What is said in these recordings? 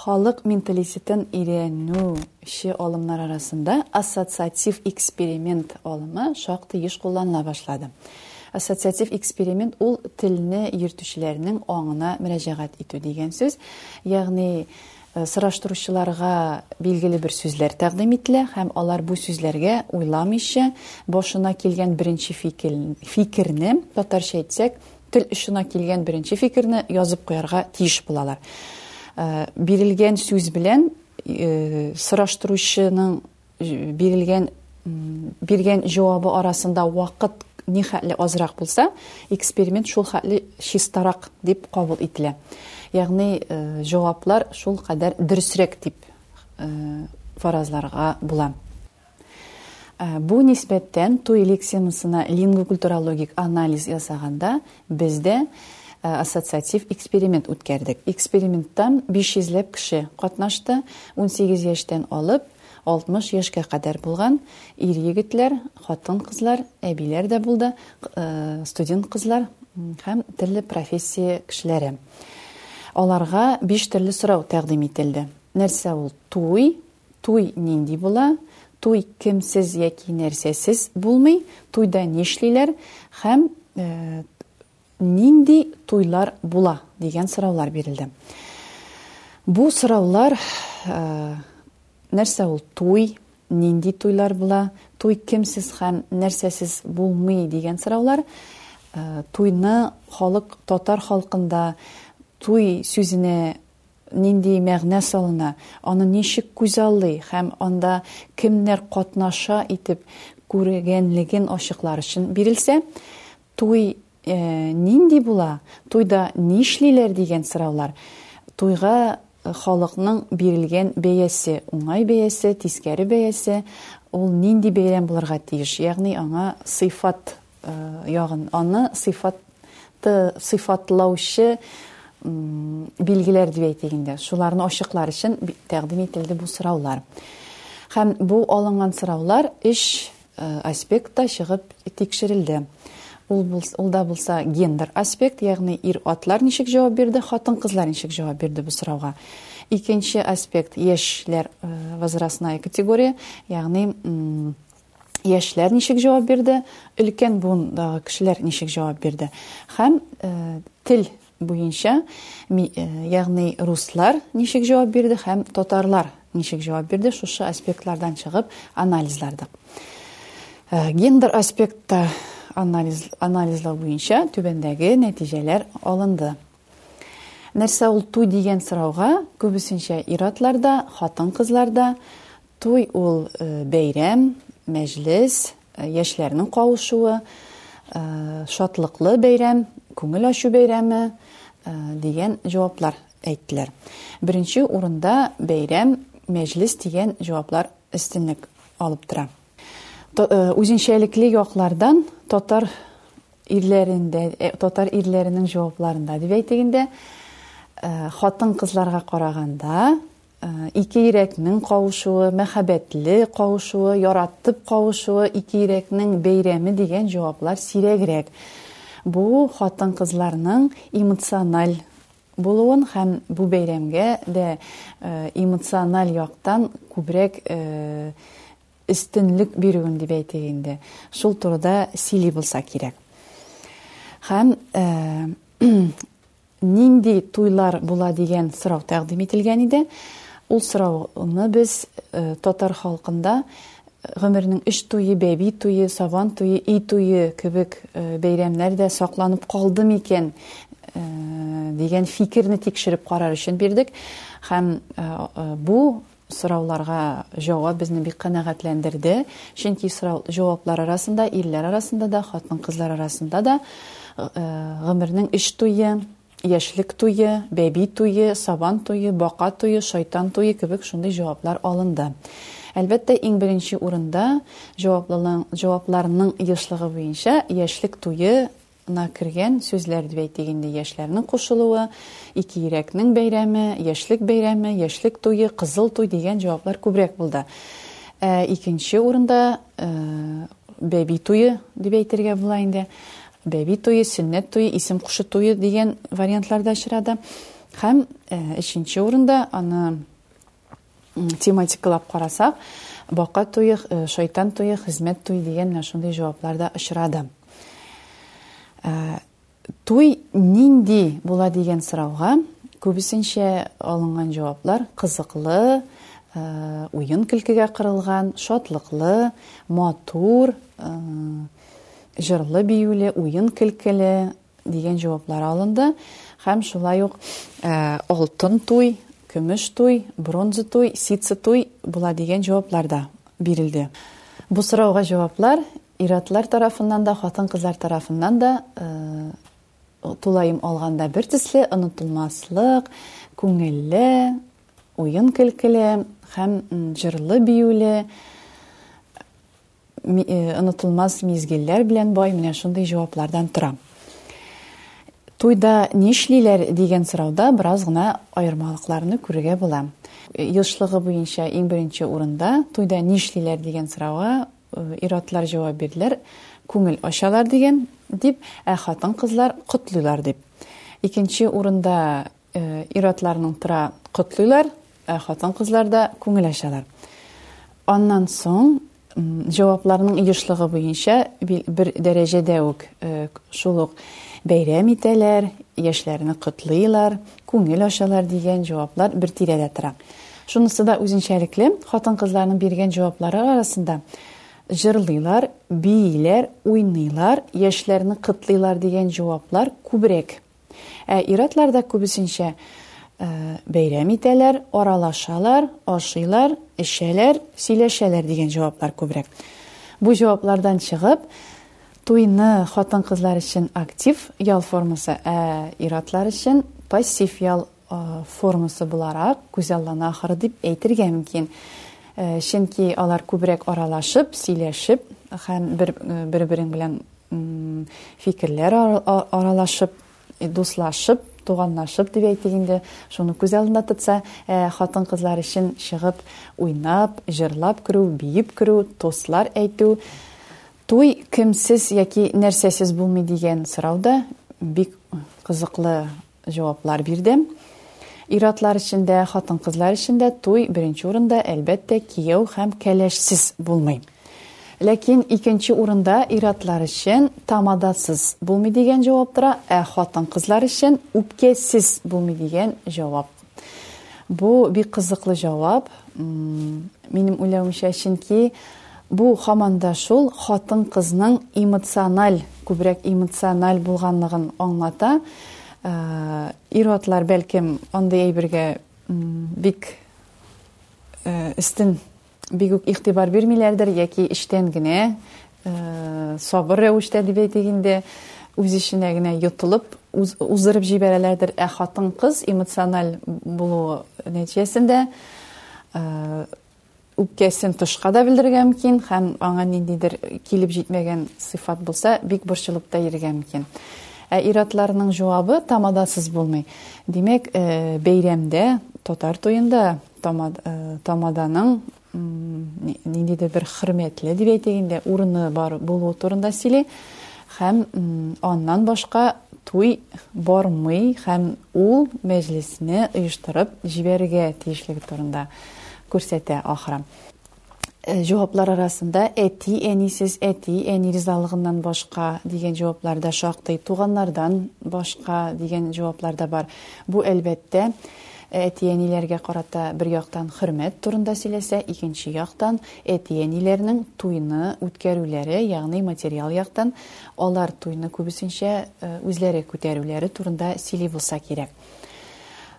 Халык менталитетын өйрәнүче алымнар арасында ассоциатив эксперимент алымы шактый еш кулланыла башлады. Ассоциатив эксперимент ул телне йөртүчеләрнең аңына мөрәҗәгать итү дигән сүз. Ягъни, Сораштыручыларга билгеле бер сүзләр тәкъдим ителә һәм алар бу сүзләргә уйламыйча, башына килгән беренче фикерне, татарча әйтсәк, тел очына килгән беренче фикерне язып куярга тиеш булалар. Бирелгән сүз белән сораштыручының бирелгән биргән җавабы арасында вакыт ни хәтле азрак булса, эксперимент шул хәтле чистарак дип кабул ителә. Ягъни э, җаваплар шул кадәр дөресрәк дип э, фаразларга була. Э, бу нисбәттән туй лексемасына лингвокультурологик анализ ясаганда Без дә ассоциатив эксперимент үткәрдек. Эксперименттан 500 ләп кеше катнашты, унсигез яшьтән алып, алтмыш яшькә кадәр булган ир-егетләр, хатын-кызлар, әбиләр дә булды, студент кызлар һәм төрле профессия кешеләре. Аларга биш төрле сорау тәкъдим ителде. Нәрсә ул туй, Туй нинди була? Туй кемсез яки нәрсәсез булмый? Туйда нишлиләр? Һәм нинди туйлар була? дигән сораулар бирелде. Бу сораулар нәрсә ул туй, нинди туйлар була, туй кемсез һәм нәрсәсез булмый дигән сораулар. Туйны халык татар халкында туй сүзенә Нинди мәгънә салына, аны ничек күзаллый һәм анда кемнәр катнаша итеп күргәнлеген ачыклар өчен бирелсә, туй нинди була, туйда нишлиләр дигән сораулар, туйга халыкның бирелгән бәясе, уңай бәясе, тискәре бәясе, ул нинди бәйрәм булырга тиеш, ягъни аңа сыйфат ягын, аны сыйфат сыйфатлаучы билгеләр дип әйтик инде. Шуларны ачыклар өчен тәкъдим ителде бу сораулар. Һәм бу алынган сораулар өч э, аспектта чыгып тикшерелде. Ул, ул да булса гендер аспект, ягъни ир атлар ничек җавап бирде, хатын кызлар ничек җавап бирде бу сорауга. Икенче аспект яшьләр э, возрастная категория, ягъни яшьләр ничек җавап бирде, өлкән буындагы кешеләр ничек җавап бирде. Һәм э, тел буенча, э, ягъни руслар ничек җавап бирде һәм татарлар ничек җавап бирде, шушы аспектлардан чыгып анализлардык. Э, гендер аспектта анализ, анализлау буенча түбәндәге нәтиҗәләр алынды. Нәрсә ул туй дигән сорауга күбесенчә ир-атлар да, хатын-кызлар да туй ул бәйрәм, мәҗлес, яшьләрнең кавышуы, шатлыклы бәйрәм, күңел ачу бәйрәме дигән җаваплар әйттеләр. Беренче урында бәйрәм, мәҗлес дигән җаваплар өстенлек алып тора. Үзенчәлекле яклардан татар ирләрендә, э, татар ирләренең җавапларында дип әйтик инде, э, хатын-кызларга караганда, э, ике йөрәкнең кавышуы, мәхәббәтле кавышуы, яратып кавышуы, ике йөрәкнең бәйрәме дигән җаваплар сирәгрәк. Бу хатын-кызларның эмоциональ булуын һәм бу бәйрәмгә дә эмоциональ яктан күбрәк өстенлек бирүен дип әйтик инде, шул турыда сөйли булса кирәк. Һәм нинди туйлар була дигән сорау тәкъдим ителгән иде. Ул сорауны без татар халкында гомернең өч туе, бәби туе, сабан туе, и туе кебек бәйрәмнәр дә сакланып калды микән дигән фикерне тикшереп карар өчен бирдек. Һәм бу Сорауларга җавап безне бик канәгатьләндерде, чөнки сорау җаваплар арасында, ирләр арасында да, хатын-кызлар арасында да гомернең өч туе, яшьлек туе, бәби туе, сабан туе, бака туе, шайтан туе кебек шундый җаваплар алынды. Әлбәттә, иң беренче урында җаваплылың, җавапларның ешлыгы буенча яшьлек туе На кергән сүзләр дип әйтик инде, яшьләрнең кушылуы, ике йөрәкнең бәйрәме, яшьлек бәйрәме, яшьлек туе, кызыл туй дигән җаваплар күбрәк булды. Ә икенче урында э, бәби туе дип әйтергә була инде. Бәби туе, сөннәт туе, исем кушу туе дигән вариантлар да очрады. Һәм э, өченче урында аны тематикалап карасак, бака туе, э, шайтан туе, хезмәт туе дигән менә шундый җаваплар да очрады. Э, туй нинди була дигән сорауга күбесенчә алынган җаваплар кызыклы, э, уен көлкегә кырылган, шатлыклы, матур, җырлы биюле, уен көлкеле, дигән җаваплар алынды һәм шулай ук э, алтын туй, көмеш туй, бронза туй, ситсы туй була дигән җаваплар да бирелде. Бу сорауга җаваплар иратлар тарафыннан да, хатын-кызлар тарафыннан да э, тулаем алганда бер төсле онытылмаслык, күңелле, уен көлкеле һәм җырлы биюле онытылмас мизгелләр белән бай менә шундый җаваплардан тора. Туйда нишлиләр дигән сорауда бераз гына аермалыкларны күрергә була. Елшлыгы буенча иң беренче урында туйда нишлиләр дигән сорауга ир-атлар җавап бирделәр. Күңел ачалар дигән дип, ә хатын-кызлар котлыйлар дип. Икенче урында Ир-атларның тора котлыйлар, ә хатын-кызлар да күңел ачалар. Аннан соң җавапларның ешлыгы буенча бер дәрәҗәдә үк шул ук бәйрәм итәләр, яшьләрне котлыйлар, күңел ачалар дигән җаваплар бер тирәдә тора. Шунысы да үзенчәлекле, хатын-кызларның биргән җаваплары арасында җырлыйлар, бииләр, уйныйлар, яшьләрне котлыйлар дигән җаваплар күбрәк Ә ир-атларда күбесенчә бәйрәм итәләр, аралашалар, ашыйлар, эчәләр, сөйләшәләр дигән җаваплар күбрәк. Бу җаваплардан чыгып, туйны хатын-кызлар өчен актив ял формасы, ә ир-атлар өчен пассив ял формасы буларак күзаллана ахыры дип әйтергә мөмкин. Чөнки алар күбрәк аралашып, сөйләшеп һәм бер-берең белән фикерләр аралашып, дуслашып, туганлашып дип әйтик инде, шуны күз алдында тотса, хатын-кызлар өчен чыгып уйнап, җырлап керү, биеп керү, тостлар әйтү, туй кемсез яки нәрсәсез булмый дигән сорау да бик кызыклы җаваплар бирде. Ир-атлар өчен дә, хатын-кызлар өчен дә туй беренче урында, әлбәттә, кияү һәм кәләшсез булмый. Ләкин икенче урында ир-атлар өчен тамадасыз булмый дигән җавап тора, ә хатын-кызлар өчен үпкәсез булмый дигән җавап Бу бик кызыклы җавап. Минем уйлавымча, чөнки бу хаман да шул хатын-кызның эмоциональ, күбрәк эмоциональ булганлыгын аңлата. Ир-атлар бәлкем андый әйбергә бик өстен бик үк игътибар бирмиләрдер яки эчтән генә сабыр рәвештә дип әйтик инде үз эченә генә йотылып уздырып җибәрәләрдер ә хатын кыз эмоциональ булуы нәтиҗәсендә үпкәсен тышка да белдерергә мөмкин һәм аңа ниндидер килеп җитмәгән сыйфат булса бик борчылып та йөрергә мөмкин ә ир-атларның җавабы тамадасыз булмый димәк бәйрәмдә татар туенда Тамаданың ниндидер бер хөрмәтле дип әйтик инде, урыны бар булуы турында сөйли һәм аннан башка туй бармый һәм ул мәҗлисне оештырып җибәрергә тиешлеге турында күрсәтә ахры. җаваплар арасында әти-әнисез, әти-әни ризалыгыннан башка дигән җаваплар да шактый, туганнардан башка дигән җаваплар да бар. Бу, әлбәттә, әти-әниләргә карата бер яктан хөрмәт турында сөйләсә, икенче яктан әти-әниләрнең туйны үткәрүләре, ягъни материал яктан алар туйны күбесенчә үзләре күтәрүләре турында сөйли булса кирәк.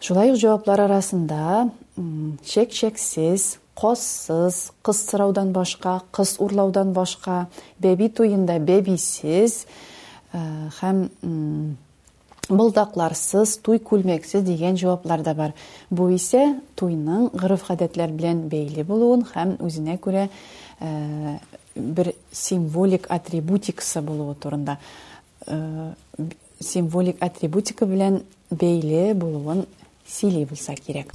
Шулай ук җаваплар арасында чәк-чәксез, Казсыз, кызсыраудан башка, кыз урлаудан башка, бәби туенда бәбисез һәм болдакларсыз, туй күлмәксез дигән җаваплар да бар. Бу исә туйның гореф-гадәтләр белән бәйле булуын һәм үзенә күрә бер символик атрибутикасы булуы турында символик атрибутика белән бәйле булуын сөйли булса кирәк.